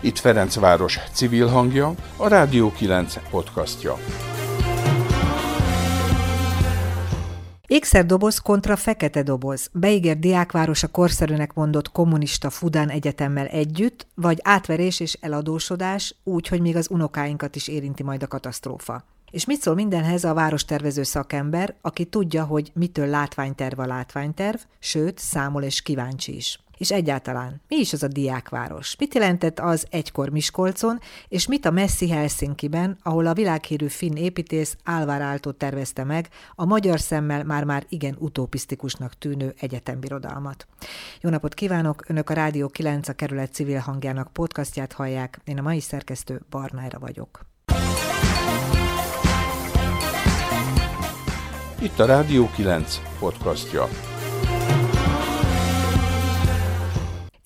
Itt Ferencváros civil hangja, a Rádió 9 podcastja. Ékszerdoboz kontra fekete doboz. Beígért diákváros a korszerűnek mondott kommunista Fudán Egyetemmel együtt, vagy átverés és eladósodás, úgy, hogy még az unokáinkat is érinti majd a katasztrófa. És mit szól mindenhez a várostervező szakember, aki tudja, hogy mitől látványterv a látványterv, sőt, számol és kíváncsi is. És egyáltalán, mi is az a diákváros? Mit jelentett az egykor Miskolcon, és mit a messzi Helsinki-ben, ahol a világhírű finn építész Álvár Áltó tervezte meg a magyar szemmel már-már igen utopisztikusnak tűnő egyetembirodalmat. Jó napot kívánok! Önök a Rádió 9 a kerület civil hangjának podcastját hallják. Én a mai szerkesztő Barnára vagyok. Itt a Rádió 9 podcastja.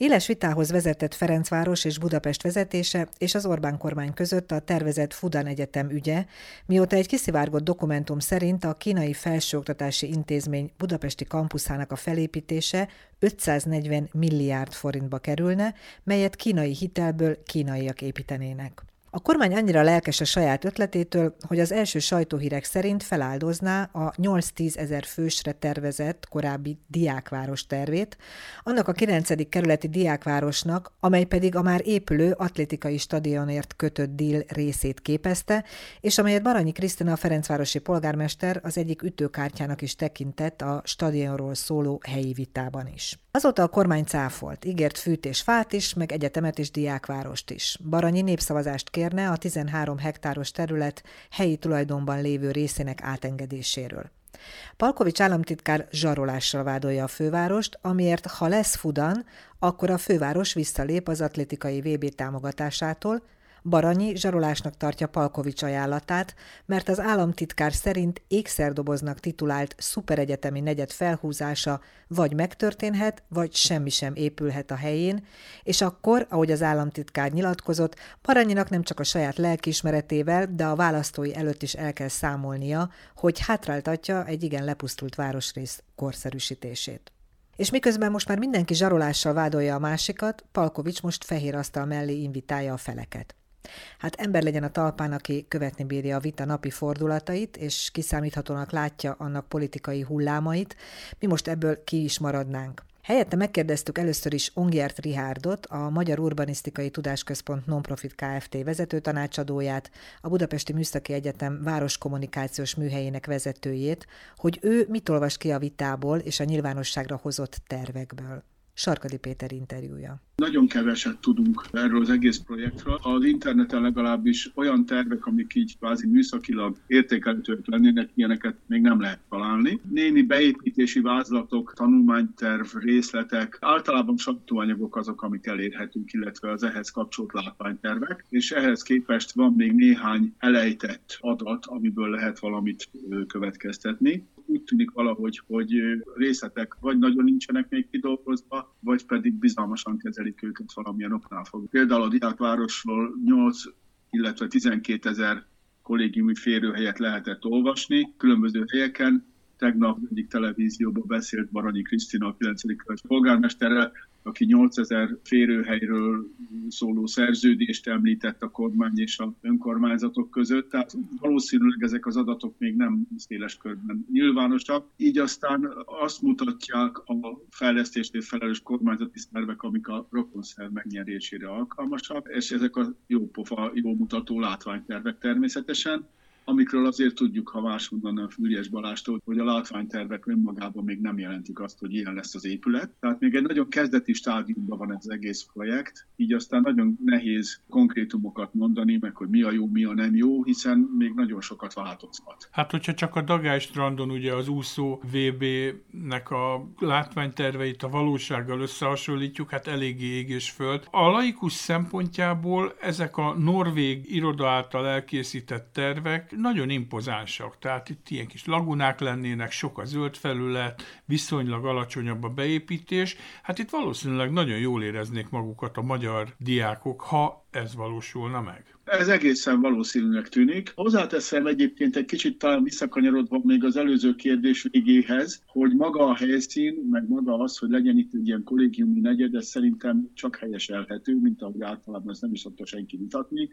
Éles vitához vezetett Ferencváros és Budapest vezetése és az Orbán kormány között a tervezett Fudan Egyetem ügye, mióta egy kiszivárgott dokumentum szerint a kínai felsőoktatási intézmény budapesti kampuszának a felépítése 540 milliárd forintba kerülne, melyet kínai hitelből kínaiak építenének. A kormány annyira lelkes a saját ötletétől, hogy az első sajtóhírek szerint feláldozná a 8-10 ezer fősre tervezett korábbi diákváros tervét, annak a 9. kerületi diákvárosnak, amely pedig a már épülő atlétikai stadionért kötött díl részét képezte, és amelyet Baranyi Krisztina a Ferencvárosi polgármester az egyik ütőkártyának is tekintett a stadionról szóló helyi vitában is. Azóta a kormány cáfolt, ígért fűt és fát is, meg egyetemet és diákvárost is. Baranyi népszavazást kérne a 13 hektáros terület helyi tulajdonban lévő részének átengedéséről. Palkovics államtitkár zsarolással vádolja a fővárost, amiért ha lesz Fudan, akkor a főváros visszalép az atlétikai VB támogatásától, Baranyi zsarolásnak tartja Palkovics ajánlatát, mert az államtitkár szerint ékszerdoboznak titulált szuperyegyetemi negyed felhúzása vagy megtörténhet, vagy semmi sem épülhet a helyén, és akkor, ahogy az államtitkár nyilatkozott, Baranyinak nem csak a saját lelkiismeretével, de a választói előtt is el kell számolnia, hogy hátráltatja egy igen lepusztult városrész korszerűsítését. És miközben most már mindenki zsarolással vádolja a másikat, Palkovics most fehér asztal mellé invitálja a feleket. Hát ember legyen a talpán, aki követni bírja a vita napi fordulatait, és kiszámíthatónak látja annak politikai hullámait, mi most ebből ki is maradnánk. Helyette megkérdeztük először is Ongjert Rihárdot, a Magyar Urbanisztikai Tudásközpont Nonprofit Kft. vezető tanácsadóját, a Budapesti Műszaki Egyetem városkommunikációs műhelyének vezetőjét, hogy ő mit olvas ki a vitából és a nyilvánosságra hozott tervekből. Sarkadi Péter interjúja. Nagyon keveset tudunk erről az egész projektről. Az interneten legalábbis olyan tervek, amik így kvázi műszakilag értékelhetőek lennének, ilyeneket még nem lehet találni. Némi beépítési vázlatok, tanulmányterv, részletek, általában sajtóanyagok azok, amik elérhetünk, illetve az ehhez kapcsolt látványtervek, és ehhez képest van még néhány elejtett adat, amiből lehet valamit következtetni úgy tűnik valahogy, hogy részletek vagy nagyon nincsenek még kidolgozva, vagy pedig bizalmasan kezelik őket valamilyen oknál fog. Például a Diákvárosról 8, illetve 12 ezer kollégiumi férőhelyet lehetett olvasni különböző helyeken. Tegnap egyik televízióban beszélt Baranyi Krisztina, a 9. polgármesterrel, aki 8000 férőhelyről szóló szerződést említett a kormány és a önkormányzatok között, tehát valószínűleg ezek az adatok még nem széles körben nyilvánosak. Így aztán azt mutatják a fejlesztésnél felelős kormányzati szervek, amik a rokonszer megnyerésére alkalmasak, és ezek a jó pofa, jó mutató látványtervek természetesen amikről azért tudjuk, ha máshonnan a Fűrjes Balástól, hogy a látványtervek önmagában még nem jelentik azt, hogy ilyen lesz az épület. Tehát még egy nagyon kezdeti stádiumban van ez az egész projekt, így aztán nagyon nehéz konkrétumokat mondani, meg hogy mi a jó, mi a nem jó, hiszen még nagyon sokat változhat. Hát, hogyha csak a Dagály strandon ugye az úszó VB-nek a látványterveit a valósággal összehasonlítjuk, hát eléggé ég és föld. A laikus szempontjából ezek a norvég iroda által elkészített tervek nagyon impozánsak, tehát itt ilyen kis lagunák lennének, sok a zöld felület, viszonylag alacsonyabb a beépítés. Hát itt valószínűleg nagyon jól éreznék magukat a magyar diákok, ha ez valósulna meg. Ez egészen valószínűnek tűnik. Hozzáteszem egyébként egy kicsit talán visszakanyarodva még az előző kérdés végéhez, hogy maga a helyszín, meg maga az, hogy legyen itt egy ilyen kollégiumi negyed, ez szerintem csak helyeselhető, mint ahogy általában ezt nem is szokta senki vitatni.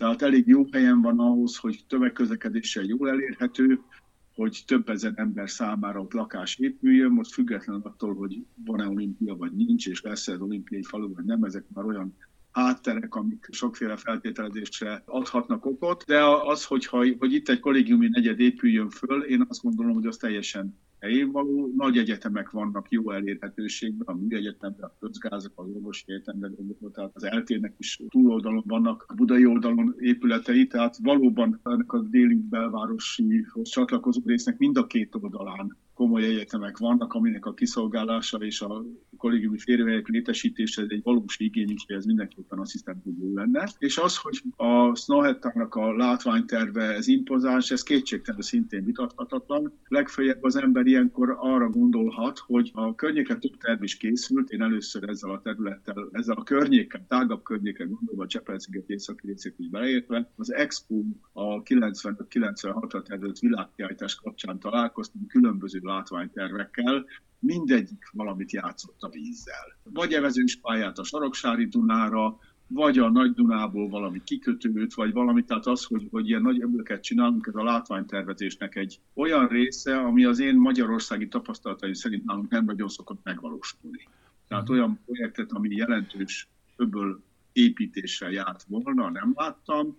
Tehát elég jó helyen van ahhoz, hogy tömegközlekedéssel jól elérhető, hogy több ezer ember számára ott lakás épüljön, most függetlenül attól, hogy van-e olimpia vagy nincs, és lesz-e az olimpiai falu vagy nem, ezek már olyan hátterek, amik sokféle feltételezésre adhatnak okot, de az, hogyha, hogy itt egy kollégiumi negyed épüljön föl, én azt gondolom, hogy az teljesen helyén való. Nagy egyetemek vannak jó elérhetőségben, a műegyetemben, a közgázak, az orvosi egyetemben, tehát az eltérnek is túloldalon vannak, a budai oldalon épületei, tehát valóban ennek a déli belvárosihoz csatlakozó résznek mind a két oldalán komoly egyetemek vannak, aminek a kiszolgálása és a kollégiumi férjehelyek létesítése egy valós igény, úgyhogy ez mindenképpen jó lenne. És az, hogy a Snowhettának a látványterve ez impozáns, ez kétségtelen szintén vitathatatlan. Legfeljebb az ember ilyenkor arra gondolhat, hogy a környéken több terv is készült, én először ezzel a területtel, ezzel a környéken, tágabb környéken gondolva Csepel-sziget északi részét is beleértve, az Expo a 95-96-ra tervezett világkiállítás kapcsán találkoztunk különböző látványtervekkel, mindegyik valamit játszott a vízzel. Vagy evezős pályát a Saroksári Dunára, vagy a Nagy Dunából valami kikötőt, vagy valami, tehát az, hogy, hogy ilyen nagy öblöket csinálunk, ez a látványtervezésnek egy olyan része, ami az én magyarországi tapasztalataim szerint nálunk nem nagyon szokott megvalósulni. Tehát mhm. olyan projektet, ami jelentős öböl építéssel járt volna, nem láttam,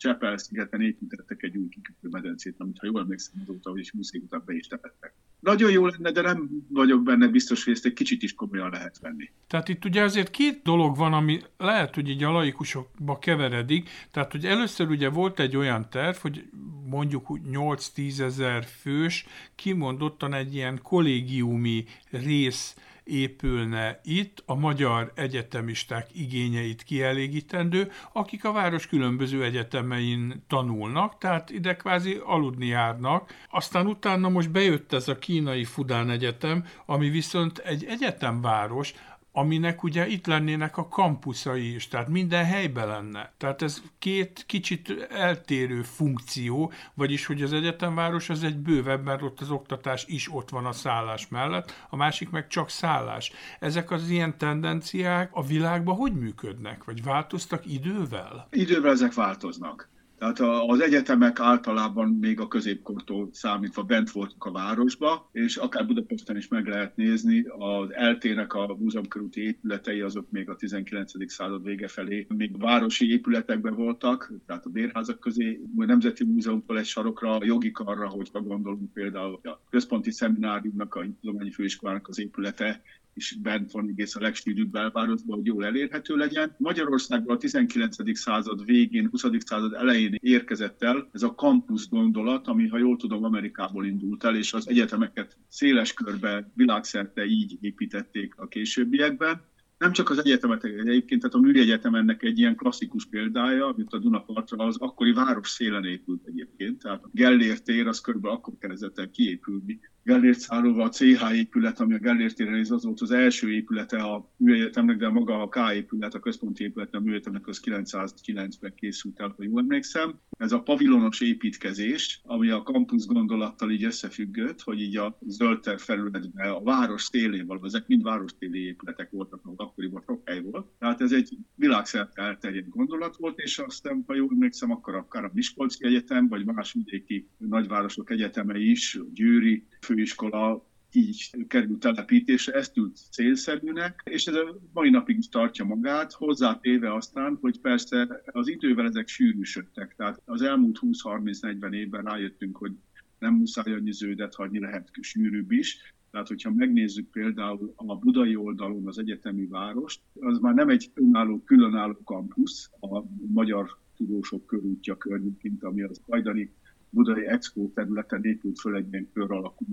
Csepel-szigeten építettek egy új kikötőmedencét, amit ha jól emlékszem azóta, hogy is 20 év után be is temettek. Nagyon jó lenne, de nem vagyok benne biztos, hogy ezt egy kicsit is komolyan lehet venni. Tehát itt ugye azért két dolog van, ami lehet, hogy így a laikusokba keveredik. Tehát, hogy először ugye volt egy olyan terv, hogy mondjuk 8-10 ezer fős, kimondottan egy ilyen kollégiumi rész épülne itt a magyar egyetemisták igényeit kielégítendő, akik a város különböző egyetemein tanulnak, tehát ide kvázi aludni járnak. Aztán utána most bejött ez a kínai Fudán Egyetem, ami viszont egy egyetemváros, aminek ugye itt lennének a kampuszai is, tehát minden helyben lenne. Tehát ez két kicsit eltérő funkció, vagyis hogy az egyetemváros az egy bővebb, mert ott az oktatás is ott van a szállás mellett, a másik meg csak szállás. Ezek az ilyen tendenciák a világban hogy működnek, vagy változtak idővel? Idővel ezek változnak. Tehát az egyetemek általában még a középkortól számítva bent voltak a városba, és akár Budapesten is meg lehet nézni, az eltének a múzeumkörúti épületei azok még a 19. század vége felé még városi épületekben voltak, tehát a bérházak közé, a Nemzeti Múzeumtól egy sarokra, a jogi karra, hogyha gondolunk például a központi szemináriumnak, a tudományi főiskolának az épülete, is bent van egész a legsűrűbb belvárosban, hogy jól elérhető legyen. Magyarországban a 19. század végén, 20. század elején érkezett el ez a campus gondolat, ami, ha jól tudom, Amerikából indult el, és az egyetemeket széles körbe, világszerte így építették a későbbiekben nem csak az egyetemet egyébként, tehát a műegyetem ennek egy ilyen klasszikus példája, amit a Dunapartra az akkori város szélen épült egyébként, tehát a Gellért tér az körülbelül akkor kezdett el kiépülni. Gellért szállóval a CH épület, ami a Gellért téren az volt az első épülete a műegyetemnek, de maga a K épület, a központi épület a műegyetemnek az 909-ben készült el, ha jól emlékszem. Ez a pavilonos építkezés, ami a kampusz gondolattal így összefüggött, hogy így a zöld felületben a város szélén való, ezek mind város épületek voltak, ahol akkoriban sok hely volt. Tehát ez egy világszerte elterjedt gondolat volt, és aztán, ha jól emlékszem, akkor akár a Miskolci Egyetem, vagy más vidéki nagyvárosok egyeteme is, Győri főiskola így került telepítésre, ezt tűnt célszerűnek, és ez a mai napig is tartja magát, hozzátéve aztán, hogy persze az idővel ezek sűrűsödtek, tehát az elmúlt 20-30-40 évben rájöttünk, hogy nem muszáj annyi zöldet hagyni, lehet sűrűbb is, tehát, hogyha megnézzük például a budai oldalon az egyetemi várost, az már nem egy önálló, különálló kampusz, a magyar tudósok körútja környékint, ami az hajdani budai expo területen épült föl egy ilyen kör alakú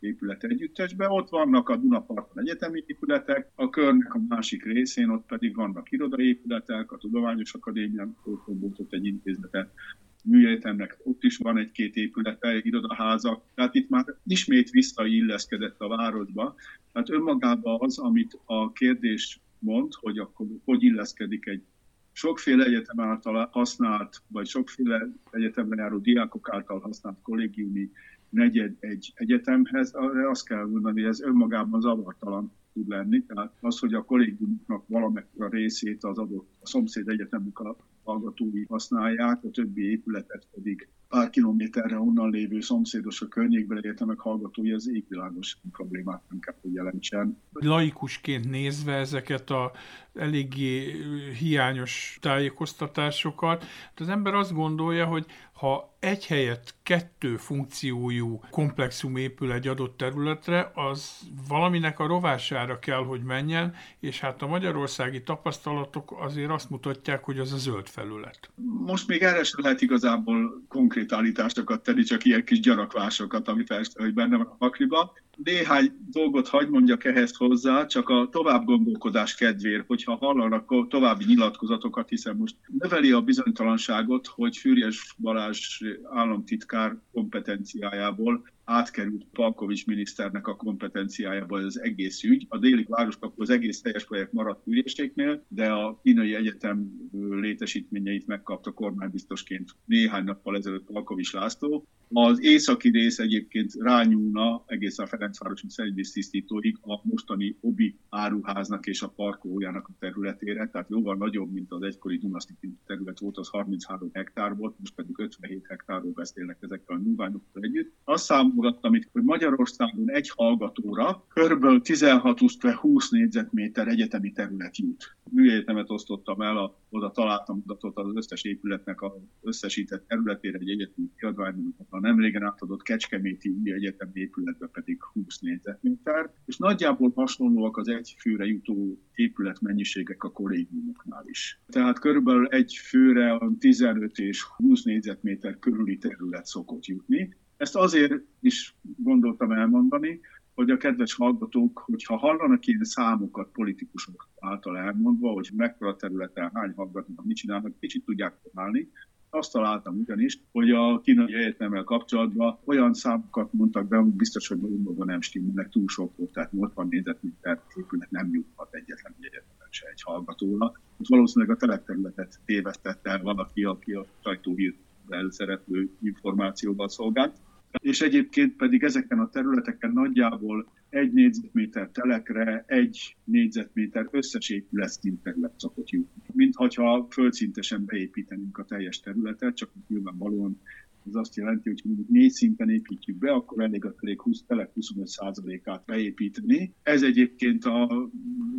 épület együttesbe. Ott vannak a Dunaparton egyetemi épületek, a körnek a másik részén ott pedig vannak irodai épületek, a Tudományos Akadémián ott egy intézete, műegyetemnek ott is van egy-két épülete, irodaháza, tehát itt már ismét visszailleszkedett a városba. Tehát önmagában az, amit a kérdés mond, hogy akkor hogy illeszkedik egy sokféle egyetem által használt, vagy sokféle egyetemre járó diákok által használt kollégiumi negyed egy egyetemhez, azt kell mondani, hogy ez önmagában zavartalan tud lenni. Tehát az, hogy a kollégiumoknak valamekkora részét az adott a szomszéd egyetemnek a hallgatói használják, a többi épületet pedig pár kilométerre onnan lévő szomszédos a környékben egyetemek hallgatói, az égvilágos problémát nem kell, hogy jelentsen. Laikusként nézve ezeket a eléggé hiányos tájékoztatásokat, az ember azt gondolja, hogy ha egy helyet kettő funkciójú komplexum épül egy adott területre, az valaminek a rovására kell, hogy menjen, és hát a magyarországi tapasztalatok azért azt mutatják, hogy az a zöld felület. Most még erre sem lehet igazából konkrét állításokat tenni, csak ilyen kis gyarakvásokat, ami persze, hogy benne van a pakliba. Néhány dolgot hagy mondjak ehhez hozzá, csak a tovább gondolkodás kedvéért, hogyha hallanak további nyilatkozatokat, hiszen most növeli a bizonytalanságot, hogy Fűrjes Balázs államtitkár kompetenciájából átkerült Palkovics miniszternek a kompetenciájába az egész ügy. A déli városkapu az egész teljes projekt maradt ügyészségnél, de a kínai egyetem létesítményeit megkapta kormánybiztosként néhány nappal ezelőtt Palkovics László. Az északi rész egyébként rányúlna egészen a Ferencvárosi szennyvíztisztítóig a mostani Obi áruháznak és a parkolójának a területére, tehát jóval nagyobb, mint az egykori Dunaszti terület volt, az 33 hektár volt, most pedig 57 hektárról beszélnek ezekkel a nyilvánokkal együtt. Azt szám támogattam itt, hogy Magyarországon egy hallgatóra kb. 16-20 négyzetméter egyetemi terület jut. Műegyetemet osztottam el, a, oda találtam adatot az összes épületnek az összesített területére egy egyetemi kiadványnak, a nem régen átadott Kecskeméti új egyetemi épületbe pedig 20 négyzetméter, és nagyjából hasonlóak az egy főre jutó épület mennyiségek a kollégiumoknál is. Tehát körülbelül egy főre 15 és 20 négyzetméter körüli terület szokott jutni, ezt azért is gondoltam elmondani, hogy a kedves hallgatók, hogyha hallanak ilyen számokat politikusok által elmondva, hogy mekkora területen hány hallgatnak, mit csinálnak, kicsit tudják találni. Azt találtam ugyanis, hogy a kínai egyetemmel kapcsolatban olyan számokat mondtak be, biztos, hogy magukban nem stimmelnek túl sok volt, tehát 80 négyzetméter épület nem juthat egyetlen egyetemen se egy hallgatónak. Valószínűleg a telepterületet tévesztette el valaki, aki a sajtóhírt szereplő információval szolgált és egyébként pedig ezeken a területeken nagyjából egy négyzetméter telekre egy négyzetméter összes épületszint terület szokott jutni. Mintha földszintesen beépítenénk a teljes területet, csak nyilvánvalóan ez azt jelenti, hogy mondjuk négy szinten építjük be, akkor elég a telek 20, telek 25%-át beépíteni. Ez egyébként a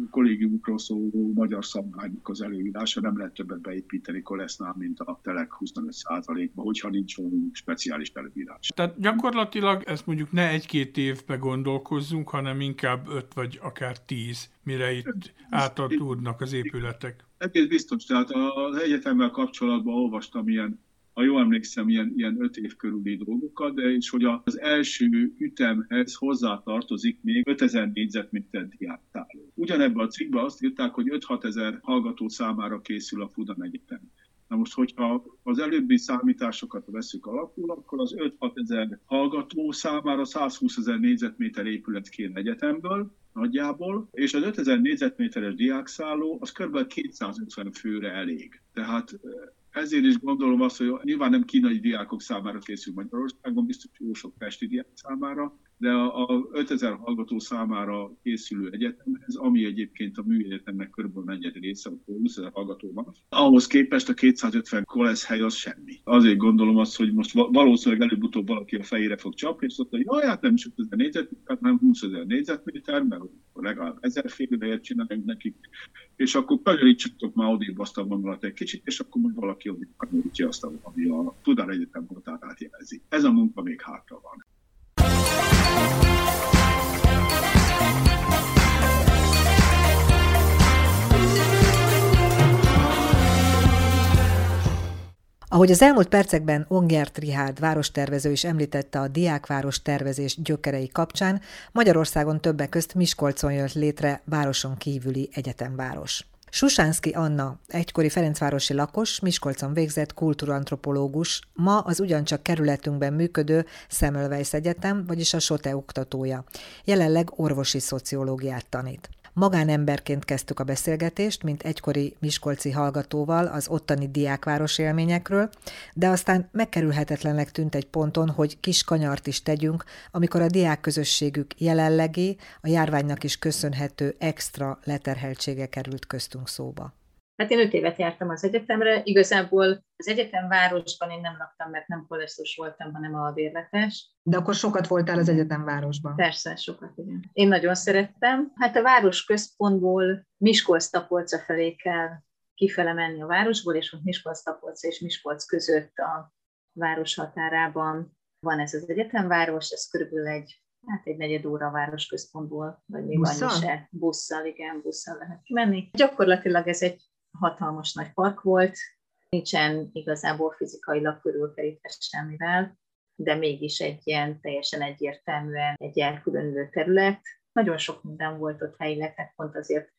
kollégiumokról szóló magyar szabványok az előírása, nem lehet többet beépíteni kolesznál, mint a telek 25%-ba, hogyha nincs olyan speciális előírás. Tehát gyakorlatilag ezt mondjuk ne egy-két évbe gondolkozzunk, hanem inkább öt vagy akár tíz, mire itt átadódnak az épületek. Egész biztos, tehát az egyetemmel kapcsolatban olvastam ilyen ha jól emlékszem, ilyen, ilyen öt év körüli dolgokat, de és hogy az első ütemhez hozzá tartozik még 5000 négyzetméter diáktáló. Ugyanebben a cikkben azt írták, hogy 5-6 ezer hallgató számára készül a Fudan Egyetem. Na most, hogyha az előbbi számításokat veszük alapul, akkor az 5-6 ezer hallgató számára 120 ezer négyzetméter épület kéne egyetemből, nagyjából, és az 5000 négyzetméteres diákszálló az kb. 250 főre elég. Tehát ezért is gondolom azt, hogy nyilván nem kínai diákok számára készül Magyarországon, biztos jó sok pesti diák számára, de a, a 5000 hallgató számára készülő egyetemhez, ami egyébként a műegyetemnek körülbelül negyed része, 20 ezer hallgató van, ahhoz képest a 250 kolesz hely az semmi. Azért gondolom azt, hogy most valószínűleg előbb-utóbb valaki a fejére fog csapni, és azt mondja, hogy hát nem is 5000 négyzetméter, hanem 20 ezer négyzetméter, mert legalább ezer félre csináljunk nekik, és akkor kanyarítsuk már odébb azt a vonalat egy kicsit, és akkor majd valaki odébb kanyarítja azt, ami a Tudár Egyetem voltát jelzi. Ez a munka még hátra van. Ahogy az elmúlt percekben Ongert Rihárd várostervező is említette a diákváros tervezés gyökerei kapcsán, Magyarországon többek közt Miskolcon jött létre városon kívüli egyetemváros. Susánszki Anna, egykori Ferencvárosi lakos, Miskolcon végzett kultúrantropológus, ma az ugyancsak kerületünkben működő Semmelweis Egyetem, vagyis a SOTE oktatója. Jelenleg orvosi szociológiát tanít. Magánemberként kezdtük a beszélgetést, mint egykori Miskolci hallgatóval az ottani diákváros élményekről, de aztán megkerülhetetlennek tűnt egy ponton, hogy kis kanyart is tegyünk, amikor a diák közösségük jelenlegi, a járványnak is köszönhető extra leterheltsége került köztünk szóba. Hát én öt évet jártam az egyetemre, igazából az egyetemvárosban én nem laktam, mert nem kolesztus voltam, hanem albérletes. De akkor sokat voltál az egyetemvárosban? Persze, sokat, igen. Én nagyon szerettem. Hát a város központból Miskolc-Tapolca felé kell kifele menni a városból, és ott Miskolc-Tapolca és Miskolc között a város határában van ez az egyetemváros, ez körülbelül egy hát egy negyed óra a városközpontból, vagy még busszal? annyi se. Busszal, igen, busszal lehet menni. Gyakorlatilag ez egy hatalmas nagy park volt, nincsen igazából fizikailag körülkerítve semmivel, de mégis egy ilyen teljesen egyértelműen egy elkülönülő terület. Nagyon sok minden volt ott helyileg, tehát pont azért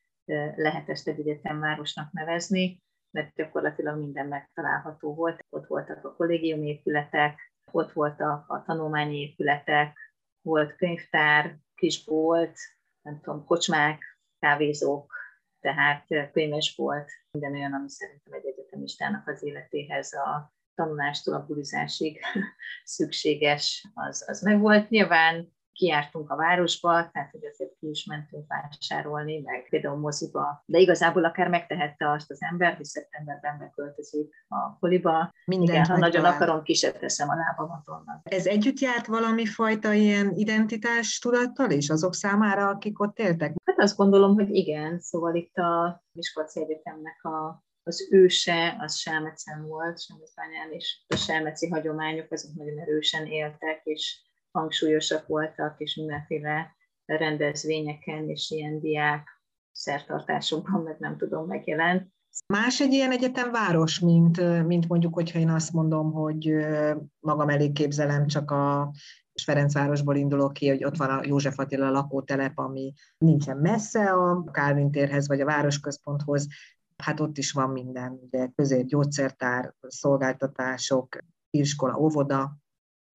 lehet ezt egy egyetemvárosnak nevezni, mert gyakorlatilag minden megtalálható volt. Ott voltak a kollégium épületek, ott voltak a tanulmányi épületek, volt könyvtár, kisbolt, nem tudom, kocsmák, kávézók, tehát könyves volt minden olyan, ami szerintem egy egyetemistának az életéhez a tanulástól a bulizásig szükséges, az, az megvolt. Nyilván kiártunk a városba, tehát hogy azért ki is mentünk vásárolni, meg például moziba, de igazából akár megtehette azt az ember, hogy szeptemberben beköltözik a koliba. Mindent Igen, ha nagyon akarom, ki sem teszem a lábamat onnan. Ez együtt járt valami fajta ilyen identitás tudattal is azok számára, akik ott éltek? Hát azt gondolom, hogy igen, szóval itt a Miskolci Egyetemnek a az őse, az Selmecen volt, Selmecbányán, és a selmeci hagyományok azok nagyon erősen éltek, és hangsúlyosak voltak, és mindenféle rendezvényeken és ilyen diák szertartásokban, meg nem tudom, megjelent. Más egy ilyen egyetemváros, mint, mint mondjuk, hogyha én azt mondom, hogy magam elég képzelem, csak a Ferencvárosból indulok ki, hogy ott van a József Attila lakótelep, ami nincsen messze a Kálvin térhez vagy a városközponthoz, hát ott is van minden, ugye közép gyógyszertár, szolgáltatások, iskola, óvoda,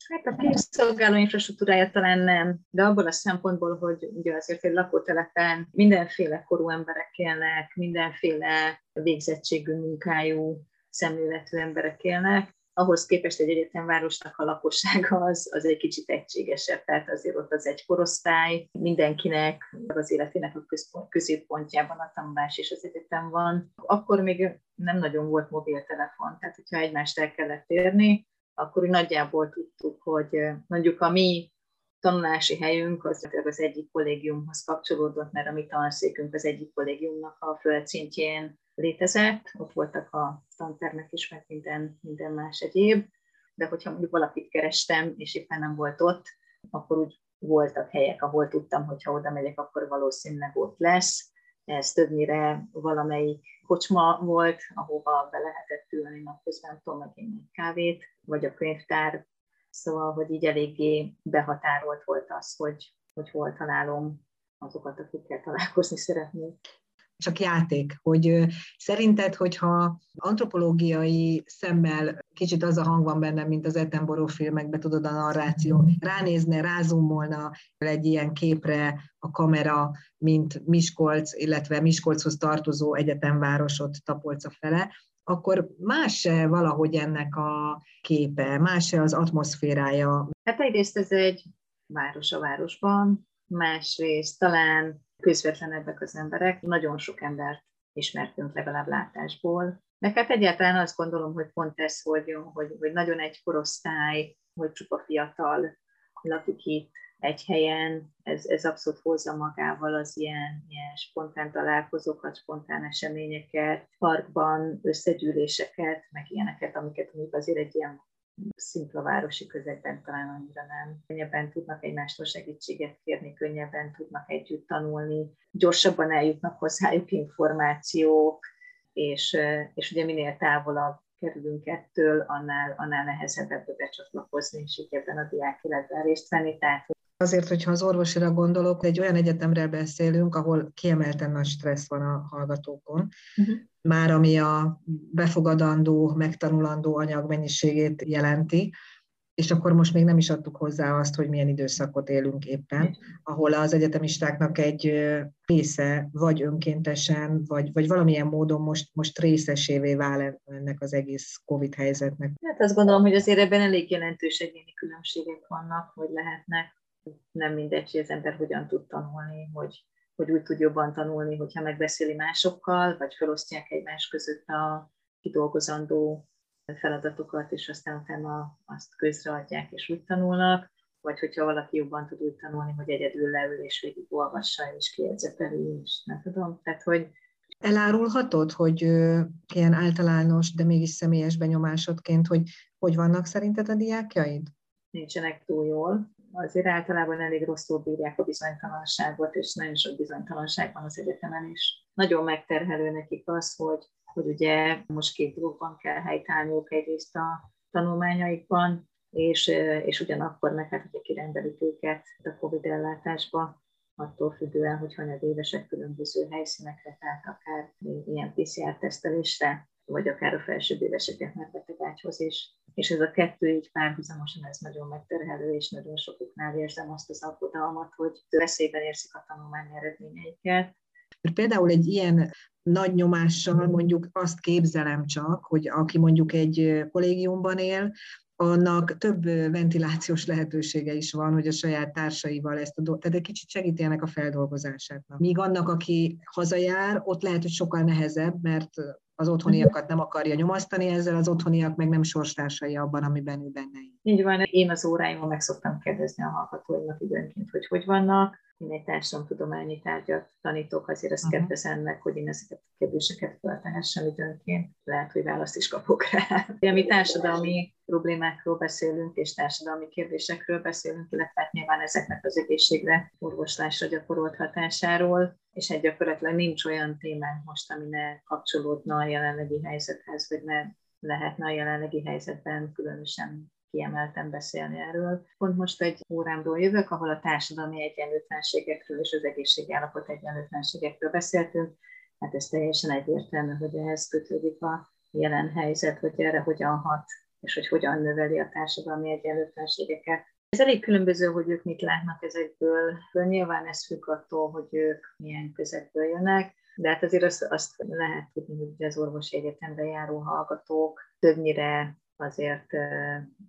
Hát a kiszolgáló infrastruktúrája talán nem, de abból a szempontból, hogy ugye azért egy lakótelepen mindenféle korú emberek élnek, mindenféle végzettségű munkájú, szemléletű emberek élnek, ahhoz képest egy egyetemvárosnak a lakossága az, az egy kicsit egységesebb, tehát azért ott az egy korosztály, mindenkinek az életének a középpontjában a tanulás és az egyetem van. Akkor még nem nagyon volt mobiltelefon, tehát hogyha egymást el kellett érni, akkor úgy nagyjából tudtuk, hogy mondjuk a mi tanulási helyünk az, az egyik kollégiumhoz kapcsolódott, mert a mi tanszékünk az egyik kollégiumnak a földszintjén létezett, ott voltak a tantermek is, meg minden, minden más egyéb, de hogyha mondjuk valakit kerestem, és éppen nem volt ott, akkor úgy voltak helyek, ahol tudtam, hogy ha oda megyek, akkor valószínűleg ott lesz. Ez többnyire valamelyik kocsma volt, ahova be lehetett ülni napközben, tudom egy kávét, vagy a könyvtár, szóval, hogy így eléggé behatárolt volt az, hogy, hogy hol találom azokat, akikkel találkozni szeretnék csak játék, hogy szerinted, hogyha antropológiai szemmel kicsit az a hang van bennem, mint az Attenborough filmekben, tudod, a narráció, ránézne, rázumolna egy ilyen képre a kamera, mint Miskolc, illetve Miskolchoz tartozó egyetemvárosot Tapolca fele, akkor más-e valahogy ennek a képe, más-e az atmoszférája? Hát egyrészt ez egy város a városban, másrészt talán közvetlenebbek az emberek. Nagyon sok embert ismertünk legalább látásból. Meg hát egyáltalán azt gondolom, hogy pont ez, hogy, hogy, hogy nagyon egy korosztály, hogy csupa fiatal lakik itt egy helyen, ez, ez abszolút hozza magával az ilyen, ilyen spontán találkozókat, spontán eseményeket, parkban összegyűléseket, meg ilyeneket, amiket mondjuk azért egy ilyen szimpla városi közegben talán annyira nem. Könnyebben tudnak egymástól segítséget kérni, könnyebben tudnak együtt tanulni, gyorsabban eljutnak hozzájuk információk, és, és ugye minél távolabb kerülünk ettől, annál, annál nehezebb ebbe becsatlakozni, és így ebben a diák életben részt venni. Tehát Azért, hogyha az orvosira gondolok, egy olyan egyetemről beszélünk, ahol kiemelten nagy stressz van a hallgatókon, uh-huh. már ami a befogadandó, megtanulandó anyag mennyiségét jelenti, és akkor most még nem is adtuk hozzá azt, hogy milyen időszakot élünk éppen, ahol az egyetemistáknak egy része vagy önkéntesen, vagy, vagy valamilyen módon most, most részesévé vál ennek az egész COVID helyzetnek. Hát azt gondolom, hogy azért ebben elég jelentős egyéni különbségek vannak, vagy lehetnek. Nem mindegy, hogy az ember hogyan tud tanulni, hogy, hogy úgy tud jobban tanulni, hogyha megbeszéli másokkal, vagy felosztják egymás között a kidolgozandó feladatokat, és aztán utána azt közreadják, és úgy tanulnak, vagy hogyha valaki jobban tud úgy tanulni, hogy egyedül leül, és végig olvassa, és kiegyzeteli, és nem tudom. Tehát, hogy Elárulhatod, hogy ilyen általános, de mégis személyes benyomásodként, hogy hogy vannak szerinted a diákjaid? Nincsenek túl jól. Azért általában elég rosszul bírják a bizonytalanságot, és nagyon sok bizonytalanság van az egyetemen is. Nagyon megterhelő nekik az, hogy hogy ugye most két dologban kell helytállniuk egyrészt a tanulmányaikban, és, és ugyanakkor meg hát, hogyha kirendelik őket a COVID ellátásba, attól függően, hogy évesek különböző helyszínekre, tehát akár ilyen PCR-tesztelésre, vagy akár a felsőbb éveseket megbetegágyhoz is. És ez a kettő így párhuzamosan, ez nagyon megterhelő, és nagyon sokuknál érzem azt az aggodalmat, hogy veszélyben érzik a tanulmány eredményeiket, Például egy ilyen nagy nyomással mondjuk azt képzelem csak, hogy aki mondjuk egy kollégiumban él, annak több ventilációs lehetősége is van, hogy a saját társaival ezt a dolgot, tehát egy kicsit segíti ennek a feldolgozását. Míg annak, aki hazajár, ott lehet, hogy sokkal nehezebb, mert az otthoniakat nem akarja nyomasztani, ezzel az otthoniak meg nem sorstársai abban, amiben ő benne Így van, én az óráimon meg szoktam kérdezni a hallgatóimat időnként, hogy hogy vannak, én egy társadalomtudományi tárgyat tanítok, azért azt uh-huh. kedvezem meg, hogy én ezeket a kérdéseket feltehessem időnként. Lehet, hogy választ is kapok rá. Mi társadalmi problémákról beszélünk, és társadalmi kérdésekről beszélünk, illetve hát nyilván ezeknek az egészségre, orvoslásra gyakorolt hatásáról, és egy gyakorlatilag nincs olyan témánk most, ami ne kapcsolódna a jelenlegi helyzethez, vagy ne lehetne a jelenlegi helyzetben különösen kiemelten beszélni erről. Pont most egy órámról jövök, ahol a társadalmi egyenlőtlenségekről és az egészségállapot egyenlőtlenségekről beszéltünk. Hát ez teljesen egyértelmű, hogy ehhez kötődik a jelen helyzet, hogy erre hogyan hat, és hogy hogyan növeli a társadalmi egyenlőtlenségeket. Ez elég különböző, hogy ők mit látnak ezekből. Nyilván ez függ attól, hogy ők milyen közekből jönnek, de hát azért azt, azt lehet tudni, hogy az orvosi egyetemre járó hallgatók többnyire azért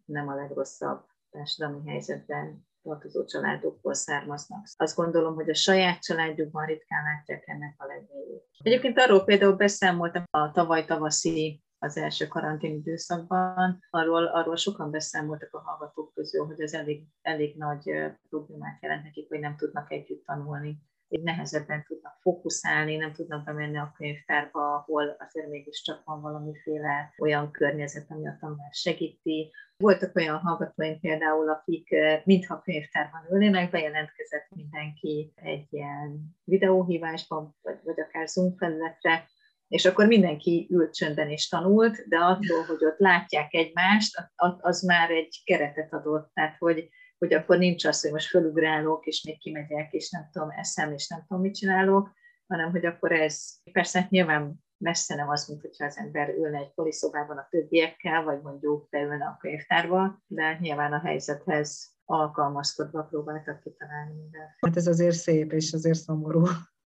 nem a legrosszabb társadalmi helyzetben tartozó családokból származnak. Azt gondolom, hogy a saját családjukban ritkán látják ennek a legmélyét. Egyébként arról például beszámoltam a tavaly tavaszi az első karantén időszakban, arról, arról sokan beszámoltak a hallgatók közül, hogy ez elég, elég nagy problémát jelent nekik, hogy nem tudnak együtt tanulni így nehezebben tudnak fókuszálni, nem tudnak bemenni a könyvtárba, ahol azért mégiscsak van valamiféle olyan környezet, ami a tanulás segíti. Voltak olyan hallgatóink például, akik eh, mintha könyvtárban ülnének, bejelentkezett mindenki egy ilyen videóhívásban, vagy, vagy akár Zoom felületre, és akkor mindenki ült csöndben és tanult, de attól, hogy ott látják egymást, az már egy keretet adott. Tehát, hogy hogy akkor nincs az, hogy most fölugrálok, és még kimegyek, és nem tudom, eszem, és nem tudom, mit csinálok, hanem hogy akkor ez, persze hát nyilván messze nem az, mint hogyha az ember ülne egy poliszobában a többiekkel, vagy mondjuk beülne a könyvtárba, de nyilván a helyzethez alkalmazkodva próbáltak kitalálni mindent. Hát ez azért szép, és azért szomorú.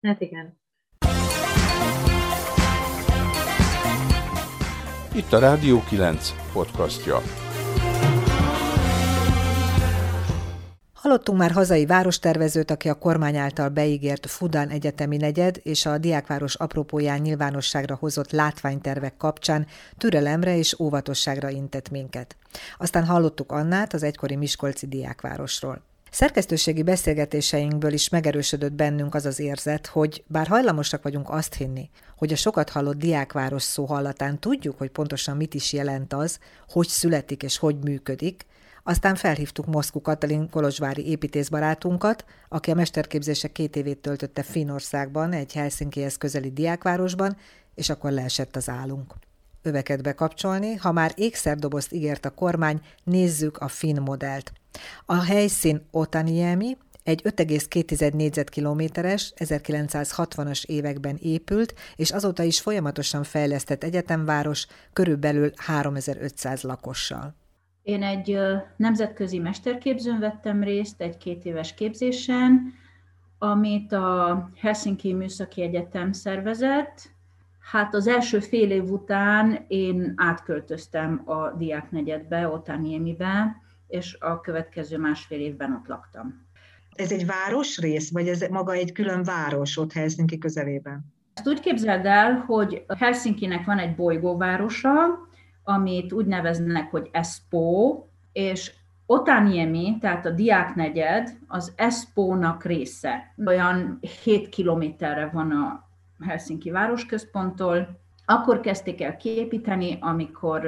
Hát igen. Itt a Rádió 9 podcastja. Hallottunk már hazai várostervezőt, aki a kormány által beígért Fudan Egyetemi negyed és a Diákváros apropóján nyilvánosságra hozott látványtervek kapcsán türelemre és óvatosságra intett minket. Aztán hallottuk Annát az egykori Miskolci Diákvárosról. Szerkesztőségi beszélgetéseinkből is megerősödött bennünk az az érzet, hogy bár hajlamosak vagyunk azt hinni, hogy a sokat hallott diákváros szó hallatán tudjuk, hogy pontosan mit is jelent az, hogy születik és hogy működik, aztán felhívtuk Moszkú Katalin kolozsvári építészbarátunkat, aki a mesterképzése két évét töltötte Finnországban, egy Helsinkihez közeli diákvárosban, és akkor leesett az állunk. Öveket bekapcsolni, ha már ékszerdobozt ígért a kormány, nézzük a finn modellt. A helyszín Otaniemi, egy 5,2 négyzetkilométeres, 1960-as években épült, és azóta is folyamatosan fejlesztett egyetemváros, körülbelül 3500 lakossal. Én egy nemzetközi mesterképzőn vettem részt, egy két éves képzésen, amit a Helsinki Műszaki Egyetem szervezett. Hát az első fél év után én átköltöztem a diáknegyedbe, Otaniemibe, és a következő másfél évben ott laktam. Ez egy városrész, vagy ez maga egy külön város ott Helsinki közelében? Ezt úgy képzeld el, hogy Helsinkinek van egy bolygóvárosa, amit úgy neveznek, hogy Espoo, és Otaniemi, tehát a diáknegyed, az Espónak része. Olyan 7 kilométerre van a Helsinki városközponttól. Akkor kezdték el kiépíteni, amikor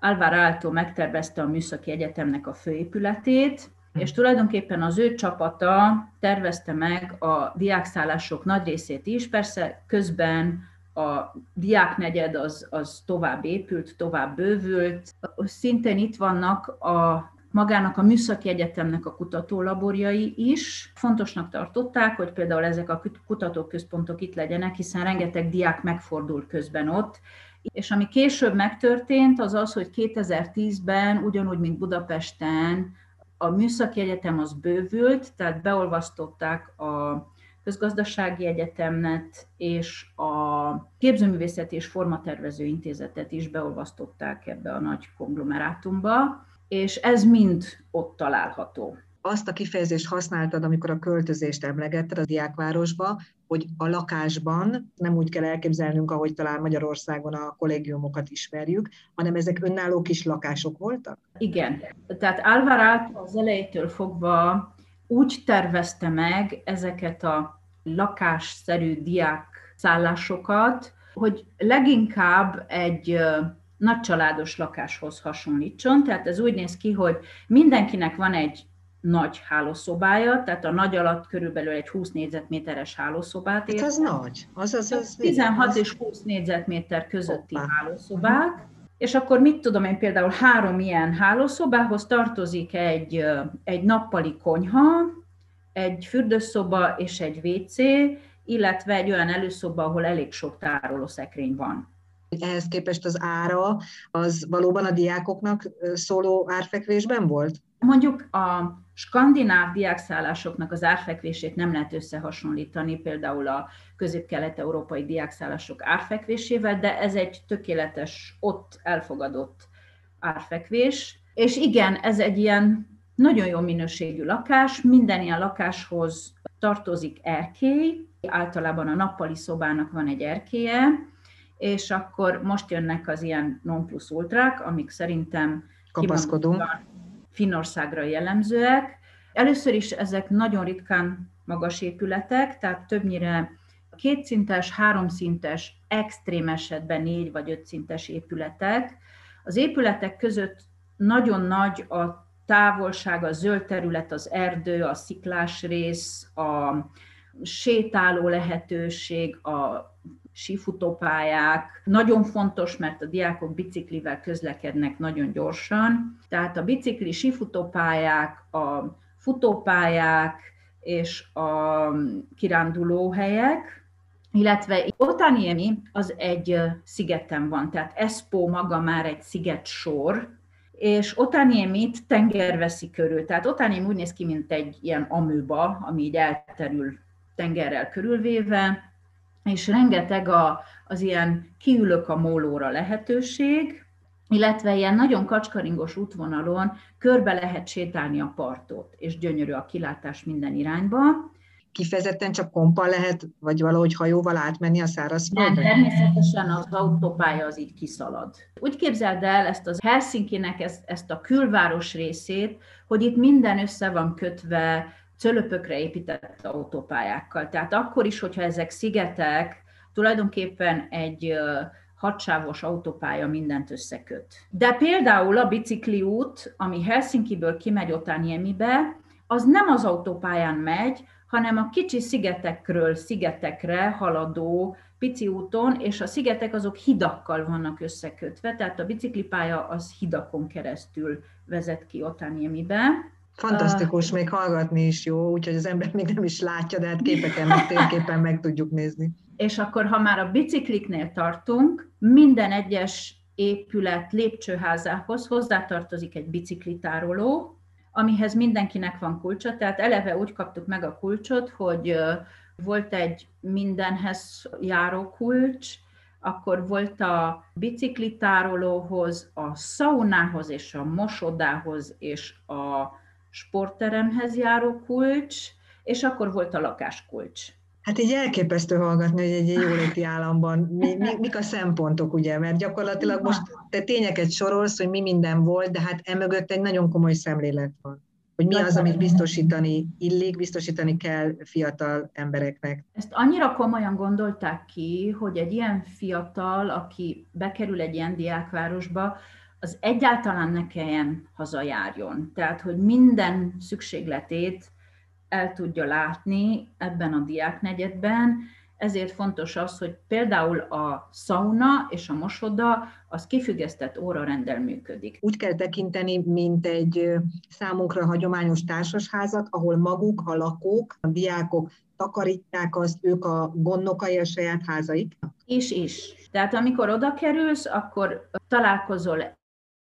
Alvar Aalto megtervezte a Műszaki Egyetemnek a főépületét, hm. és tulajdonképpen az ő csapata tervezte meg a diákszállások nagy részét is, persze közben a diáknegyed az, az tovább épült, tovább bővült. Szintén itt vannak a magának a Műszaki Egyetemnek a kutatólaborjai is. Fontosnak tartották, hogy például ezek a kutatóközpontok itt legyenek, hiszen rengeteg diák megfordul közben ott, és ami később megtörtént, az az, hogy 2010-ben, ugyanúgy, mint Budapesten, a Műszaki Egyetem az bővült, tehát beolvasztották a közgazdasági egyetemnet és a képzőművészeti és formatervező intézetet is beolvasztották ebbe a nagy konglomerátumba, és ez mind ott található. Azt a kifejezést használtad, amikor a költözést emlegetted a diákvárosba, hogy a lakásban nem úgy kell elképzelnünk, ahogy talán Magyarországon a kollégiumokat ismerjük, hanem ezek önálló kis lakások voltak? Igen. Tehát Alvarát az elejétől fogva úgy tervezte meg ezeket a lakásszerű diák szállásokat, hogy leginkább egy nagycsaládos lakáshoz hasonlítson. Tehát ez úgy néz ki, hogy mindenkinek van egy nagy hálószobája, tehát a nagy alatt körülbelül egy 20 négyzetméteres hálószobát. Hát az nagy. Az, az, az 16 az... és 20 négyzetméter közötti Hoppá. hálószobák. És akkor mit tudom én, például három ilyen hálószobához tartozik egy, egy nappali konyha, egy fürdőszoba és egy WC, illetve egy olyan előszoba, ahol elég sok tárolószekrény van. Ehhez képest az ára az valóban a diákoknak szóló árfekvésben volt? Mondjuk a skandináv diákszállásoknak az árfekvését nem lehet összehasonlítani például a közép-kelet-európai diákszállások árfekvésével, de ez egy tökéletes, ott elfogadott árfekvés. És igen, ez egy ilyen nagyon jó minőségű lakás, minden ilyen lakáshoz tartozik erkély, általában a nappali szobának van egy erkéje, és akkor most jönnek az ilyen non plus ultrák, amik szerintem kapaszkodunk. Finországra jellemzőek. Először is ezek nagyon ritkán magas épületek, tehát többnyire kétszintes, háromszintes, extrém esetben négy vagy öt szintes épületek. Az épületek között nagyon nagy a távolság, a zöld terület, az erdő, a sziklás rész, a sétáló lehetőség, a sífutópályák. Nagyon fontos, mert a diákok biciklivel közlekednek nagyon gyorsan. Tehát a bicikli sífutópályák, a futópályák és a kirándulóhelyek, illetve Otaniemi az egy szigeten van, tehát Espoo maga már egy sziget sor, és Otaniemit tenger veszi körül. Tehát Otaniemi úgy néz ki, mint egy ilyen amőba, ami így elterül tengerrel körülvéve, és rengeteg a, az ilyen kiülök a mólóra lehetőség, illetve ilyen nagyon kacskaringos útvonalon körbe lehet sétálni a partot, és gyönyörű a kilátás minden irányba. Kifejezetten csak kompa lehet, vagy valahogy hajóval átmenni a szárazföldre? Nem, természetesen az autópálya az így kiszalad. Úgy képzeld el ezt az Helsinki-nek ezt, ezt a külváros részét, hogy itt minden össze van kötve cölöpökre épített autópályákkal. Tehát akkor is, hogyha ezek szigetek, tulajdonképpen egy hatsávos autópálya mindent összeköt. De például a bicikliút, ami Helsinkiből kimegy Otaniemibe, az nem az autópályán megy, hanem a kicsi szigetekről szigetekre haladó pici úton, és a szigetek azok hidakkal vannak összekötve, tehát a biciklipálya az hidakon keresztül vezet ki Otaniemibe Fantasztikus, uh, még hallgatni is jó, úgyhogy az ember még nem is látja, de hát képeken, meg térképen meg tudjuk nézni. És akkor, ha már a bicikliknél tartunk, minden egyes épület lépcsőházához hozzátartozik egy biciklitároló, amihez mindenkinek van kulcsa, tehát eleve úgy kaptuk meg a kulcsot, hogy volt egy mindenhez járó kulcs, akkor volt a biciklitárolóhoz, a szaunához és a mosodához és a sportteremhez járó kulcs, és akkor volt a lakáskulcs. Hát így elképesztő hallgatni, hogy egy jóléti államban mi, mi, mik a szempontok, ugye, mert gyakorlatilag most te tényeket sorolsz, hogy mi minden volt, de hát emögött egy nagyon komoly szemlélet van hogy mi az, amit biztosítani illik, biztosítani kell fiatal embereknek. Ezt annyira komolyan gondolták ki, hogy egy ilyen fiatal, aki bekerül egy ilyen diákvárosba, az egyáltalán ne kelljen hazajárjon. Tehát, hogy minden szükségletét el tudja látni ebben a diáknegyedben, ezért fontos az, hogy például a sauna és a mosoda az kifüggesztett órarendel működik. Úgy kell tekinteni, mint egy számunkra hagyományos társasházat, ahol maguk, a lakók, a diákok takarítják azt, ők a gondnokai a saját házaik? És is. Tehát amikor oda kerülsz, akkor találkozol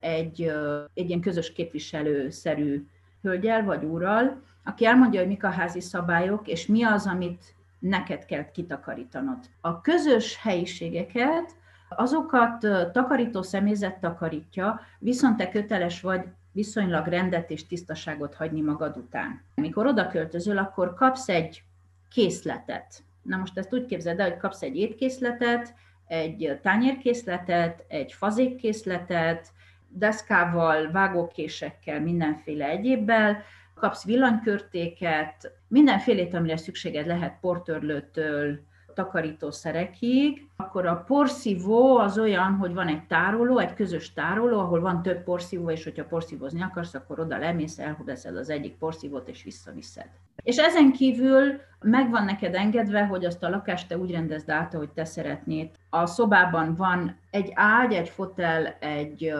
egy, egy ilyen közös képviselőszerű hölgyel vagy úrral, aki elmondja, hogy mik a házi szabályok, és mi az, amit neked kell kitakarítanod. A közös helyiségeket, azokat takarító személyzet takarítja, viszont te köteles vagy viszonylag rendet és tisztaságot hagyni magad után. Amikor oda költözöl, akkor kapsz egy készletet. Na most ezt úgy képzeld el, hogy kapsz egy étkészletet, egy tányérkészletet, egy fazékkészletet, deszkával, vágókésekkel, mindenféle egyébbel, kapsz villanykörtéket, mindenfélét, amire szükséged lehet portörlőtől, takarítószerekig, akkor a porszívó az olyan, hogy van egy tároló, egy közös tároló, ahol van több porszívó, és hogyha porszívozni akarsz, akkor oda lemész, elhúzod az egyik porszívót, és visszaviszed. És ezen kívül megvan neked engedve, hogy azt a lakást te úgy rendezd át, hogy te szeretnéd. A szobában van egy ágy, egy fotel, egy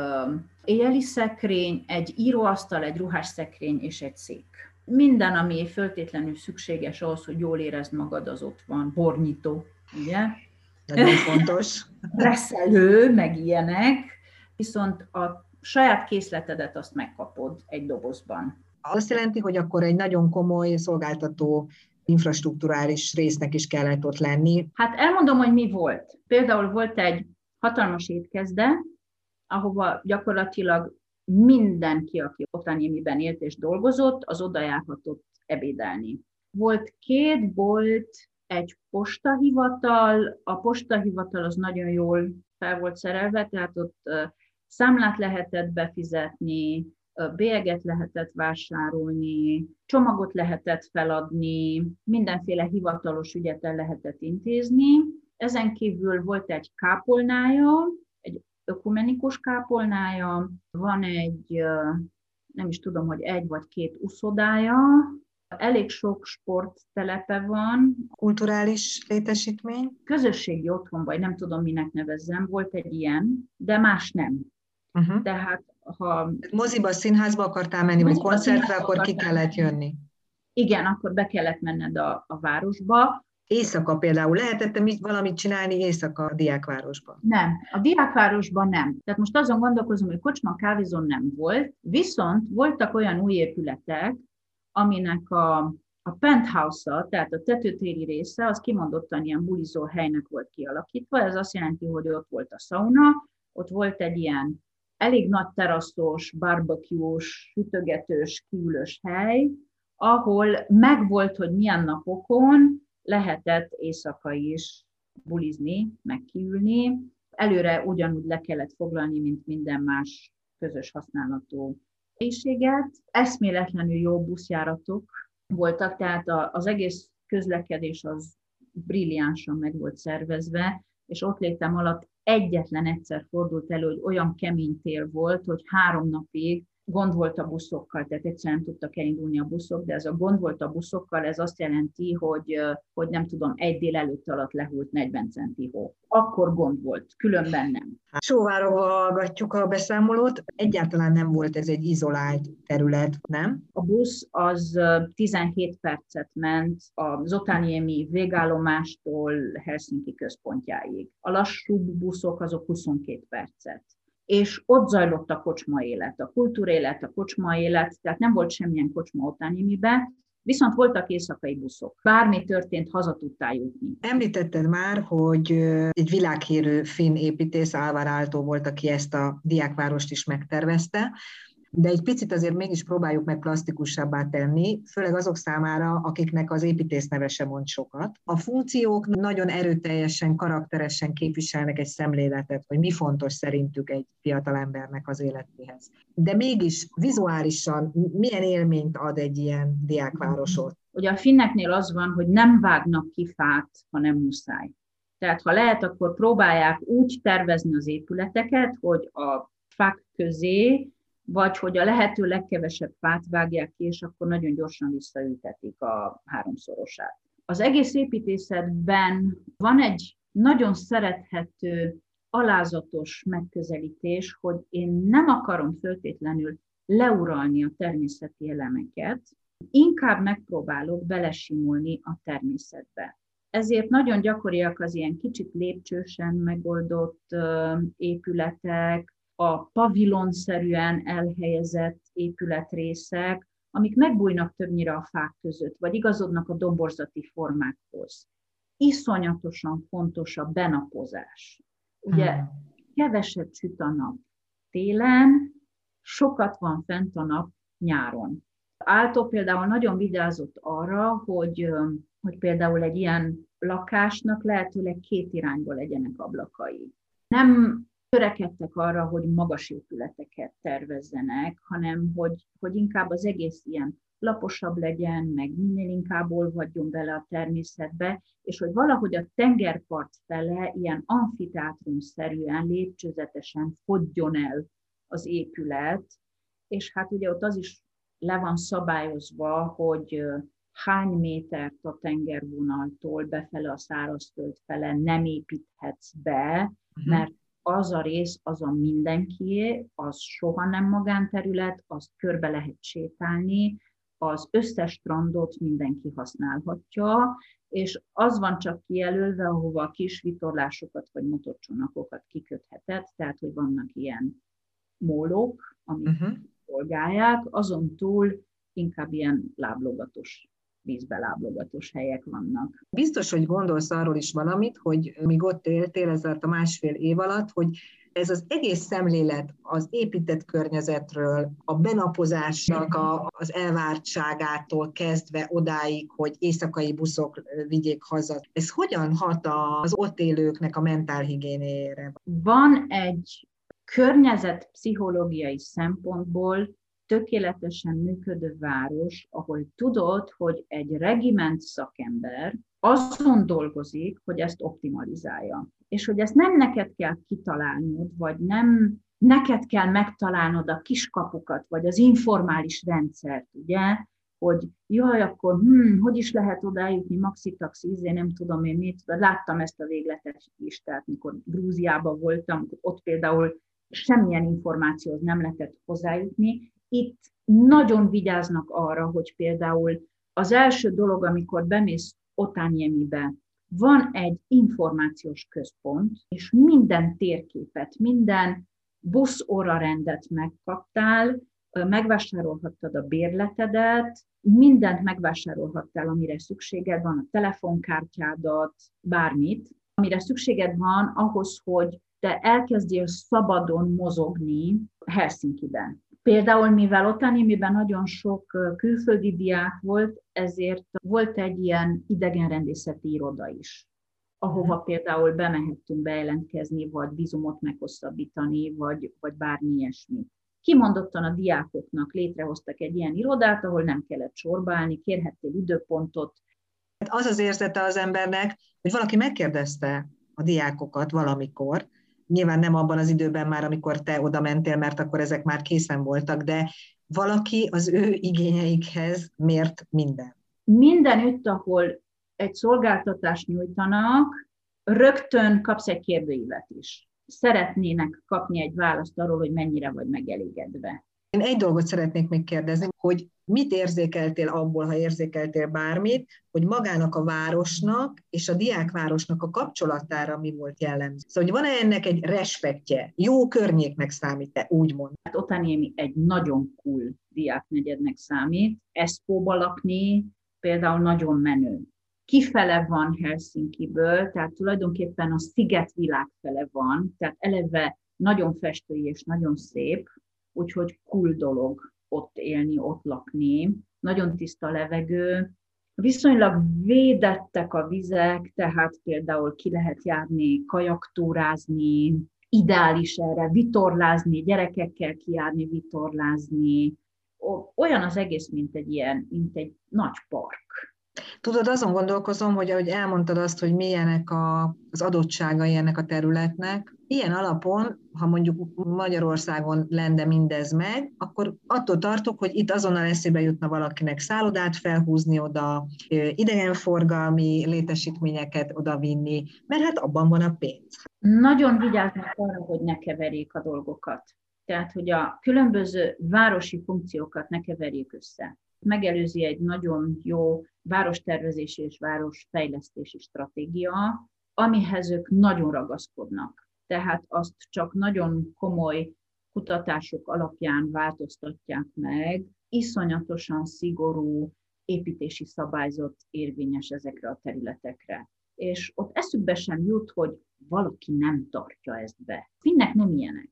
éjjeli szekrény, egy íróasztal, egy ruhás szekrény és egy szék. Minden, ami föltétlenül szükséges ahhoz, hogy jól érezd magad, az ott van. Bornyitó, ugye? Nagyon fontos. Reszelő, meg ilyenek, viszont a saját készletedet azt megkapod egy dobozban. Azt jelenti, hogy akkor egy nagyon komoly szolgáltató infrastruktúrális résznek is kellett ott lenni. Hát elmondom, hogy mi volt. Például volt egy hatalmas étkezde, ahova gyakorlatilag mindenki, aki Otanyémiben élt és dolgozott, az oda járhatott ebédelni. Volt két bolt, egy postahivatal, a postahivatal az nagyon jól fel volt szerelve, tehát ott számlát lehetett befizetni, bélyeget lehetett vásárolni, csomagot lehetett feladni, mindenféle hivatalos ügyet el lehetett intézni. Ezen kívül volt egy kápolnája, egy ökumenikus kápolnája, van egy, nem is tudom, hogy egy vagy két uszodája, elég sok sporttelepe van. Kulturális létesítmény? Közösségi otthon, vagy nem tudom, minek nevezzem, volt egy ilyen, de más nem. Uh-huh. Tehát ha... Moziba, színházba akartál menni, vagy koncertre, akkor ki kellett jönni. Igen, akkor be kellett menned a, a városba. Éjszaka például. Lehetett mit valamit csinálni éjszaka a diákvárosban? Nem, a diákvárosban nem. Tehát most azon gondolkozom, hogy kocsma kávézon nem volt, viszont voltak olyan új épületek, aminek a, a penthouse-a, tehát a tetőtéri része, az kimondottan ilyen bulizó helynek volt kialakítva. Ez azt jelenti, hogy ott volt a sauna, ott volt egy ilyen elég nagy teraszos, barbecue-s, sütögetős, kiülős hely, ahol megvolt, hogy milyen napokon lehetett éjszaka is bulizni, meg kiülni. Előre ugyanúgy le kellett foglalni, mint minden más közös használatú helyiséget. Eszméletlenül jó buszjáratok voltak, tehát az egész közlekedés az brilliánsan meg volt szervezve, és ott létem alatt egyetlen egyszer fordult elő, hogy olyan kemény tél volt, hogy három napig gond volt a buszokkal, tehát egyszerűen nem tudtak elindulni a buszok, de ez a gond volt a buszokkal, ez azt jelenti, hogy, hogy nem tudom, egy délelőtt alatt lehult 40 centi hó. Akkor gond volt, különben nem. Sóvárova hallgatjuk a beszámolót. Egyáltalán nem volt ez egy izolált terület, nem? A busz az 17 percet ment az Otaniemi végállomástól Helsinki központjáig. A lassú buszok azok 22 percet és ott zajlott a kocsma élet, a kultúrélet, a kocsma élet, tehát nem volt semmilyen kocsma Otánimibe, Viszont voltak éjszakai buszok. Bármi történt, haza tudtál jutni. Említetted már, hogy egy világhírű finn építész, Álvar Áltó volt, aki ezt a diákvárost is megtervezte de egy picit azért mégis próbáljuk meg plastikusabbá tenni, főleg azok számára, akiknek az építész neve sem mond sokat. A funkciók nagyon erőteljesen, karakteresen képviselnek egy szemléletet, hogy mi fontos szerintük egy fiatalembernek az életéhez. De mégis vizuálisan milyen élményt ad egy ilyen diákvárosot? Ugye a finneknél az van, hogy nem vágnak ki fát, ha nem muszáj. Tehát ha lehet, akkor próbálják úgy tervezni az épületeket, hogy a fák közé vagy hogy a lehető legkevesebb fát vágják ki, és akkor nagyon gyorsan visszaültetik a háromszorosát. Az egész építészetben van egy nagyon szerethető, alázatos megközelítés, hogy én nem akarom föltétlenül leuralni a természeti elemeket, inkább megpróbálok belesimulni a természetbe. Ezért nagyon gyakoriak az ilyen kicsit lépcsősen megoldott épületek, a pavilonszerűen elhelyezett épületrészek, amik megbújnak többnyire a fák között, vagy igazodnak a domborzati formákhoz. Iszonyatosan fontos a benapozás. Ugye hmm. keveset süt a nap télen, sokat van fent a nap nyáron. Áltó például nagyon vigyázott arra, hogy, hogy például egy ilyen lakásnak lehetőleg két irányból legyenek ablakai. Nem törekedtek arra, hogy magas épületeket tervezzenek, hanem hogy, hogy inkább az egész ilyen laposabb legyen, meg minél inkább olvadjon bele a természetbe, és hogy valahogy a tengerpart fele ilyen amfiteátrumszerűen, lépcsőzetesen fogjon el az épület, és hát ugye ott az is le van szabályozva, hogy hány métert a tengervonaltól befele a szárazföld fele nem építhetsz be, mhm. mert az a rész, az a mindenkié, az soha nem magánterület, azt körbe lehet sétálni, az összes strandot mindenki használhatja, és az van csak kijelölve, ahova kis vitorlásokat vagy motorcsonakokat kiköthetett, tehát hogy vannak ilyen mólók, amik uh-huh. szolgálják, azon túl inkább ilyen láblogatos vízbe láblogatós helyek vannak. Biztos, hogy gondolsz arról is valamit, hogy míg ott éltél ez a másfél év alatt, hogy ez az egész szemlélet az épített környezetről, a benapozásnak a, az elvártságától kezdve odáig, hogy éjszakai buszok vigyék haza. Ez hogyan hat az ott élőknek a mentálhigiénéjére? Van egy környezetpszichológiai szempontból tökéletesen működő város, ahol tudod, hogy egy regiment szakember azon dolgozik, hogy ezt optimalizálja. És hogy ezt nem neked kell kitalálnod, vagy nem neked kell megtalálnod a kiskapukat, vagy az informális rendszert, ugye, hogy jaj, akkor hm, hogy is lehet odájutni, maxi taxi, izé, nem tudom én mit, láttam ezt a végletes listát, mikor Grúziában voltam, ott például semmilyen információhoz nem lehetett hozzájutni, itt nagyon vigyáznak arra, hogy például az első dolog, amikor bemész Otányemibe, van egy információs központ, és minden térképet, minden busz rendet megkaptál, megvásárolhattad a bérletedet, mindent megvásárolhattál, amire szükséged van, a telefonkártyádat, bármit, amire szükséged van ahhoz, hogy te elkezdjél szabadon mozogni Helsinki-ben. Például, mivel Otanimiben nagyon sok külföldi diák volt, ezért volt egy ilyen idegenrendészeti iroda is, ahova mhm. például bemehettünk bejelentkezni, vagy vízumot meghosszabbítani, vagy, vagy bármi ilyesmi. Kimondottan a diákoknak létrehoztak egy ilyen irodát, ahol nem kellett sorbálni, kérhettél időpontot. Az az érzete az embernek, hogy valaki megkérdezte a diákokat valamikor, nyilván nem abban az időben már, amikor te oda mentél, mert akkor ezek már készen voltak, de valaki az ő igényeikhez mért minden. Mindenütt, ahol egy szolgáltatást nyújtanak, rögtön kapsz egy kérdőívet is. Szeretnének kapni egy választ arról, hogy mennyire vagy megelégedve. Én egy dolgot szeretnék még kérdezni, hogy mit érzékeltél abból, ha érzékeltél bármit, hogy magának a városnak és a diákvárosnak a kapcsolatára mi volt jellemző. Szóval, hogy van-e ennek egy respektje? Jó környéknek számít-e, úgymond? Hát Otániemi egy nagyon cool diáknegyednek számít. Eszpóba lakni például nagyon menő. Kifele van Helsinkiből, tehát tulajdonképpen a szigetvilág fele van, tehát eleve nagyon festői és nagyon szép, úgyhogy cool dolog ott élni, ott lakni. Nagyon tiszta levegő, viszonylag védettek a vizek, tehát például ki lehet járni, kajaktúrázni, ideális erre, vitorlázni, gyerekekkel kijárni, vitorlázni. Olyan az egész, mint egy ilyen, mint egy nagy park. Tudod, azon gondolkozom, hogy ahogy elmondtad azt, hogy milyenek a, az adottságai ennek a területnek, ilyen alapon, ha mondjuk Magyarországon lenne mindez meg, akkor attól tartok, hogy itt azonnal eszébe jutna valakinek szállodát felhúzni oda, idegenforgalmi létesítményeket odavinni, mert hát abban van a pénz. Nagyon vigyáznak arra, hogy ne keverjék a dolgokat. Tehát, hogy a különböző városi funkciókat ne keverjék össze megelőzi egy nagyon jó várostervezési és városfejlesztési stratégia, amihez ők nagyon ragaszkodnak. Tehát azt csak nagyon komoly kutatások alapján változtatják meg, iszonyatosan szigorú építési szabályzat érvényes ezekre a területekre. És ott eszükbe sem jut, hogy valaki nem tartja ezt be. Finnek nem ilyenek.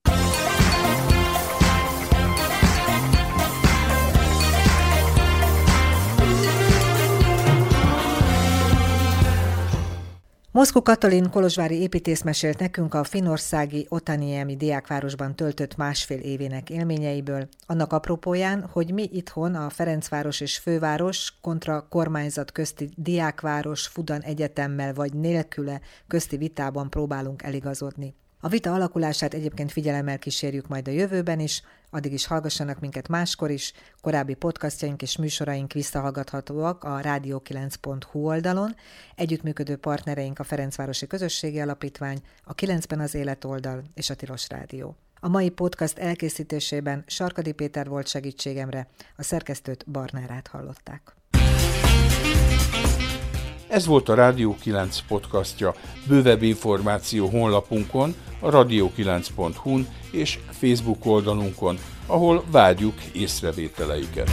Moszkó Katalin kolozsvári építész mesélt nekünk a finországi Otaniemi diákvárosban töltött másfél évének élményeiből, annak apropóján, hogy mi itthon a Ferencváros és főváros kontra kormányzat közti diákváros Fudan Egyetemmel vagy nélküle közti vitában próbálunk eligazodni. A vita alakulását egyébként figyelemmel kísérjük majd a jövőben is, addig is hallgassanak minket máskor is, korábbi podcastjaink és műsoraink visszahallgathatóak a rádió9.hu oldalon, együttműködő partnereink a Ferencvárosi Közösségi Alapítvány, a 9-ben az Életoldal és a Tilos Rádió. A mai podcast elkészítésében Sarkadi Péter volt segítségemre, a szerkesztőt Barnárát hallották. Ez volt a Rádió 9 podcastja. Bővebb információ honlapunkon, a radio9.hu-n és Facebook oldalunkon, ahol várjuk észrevételeiket.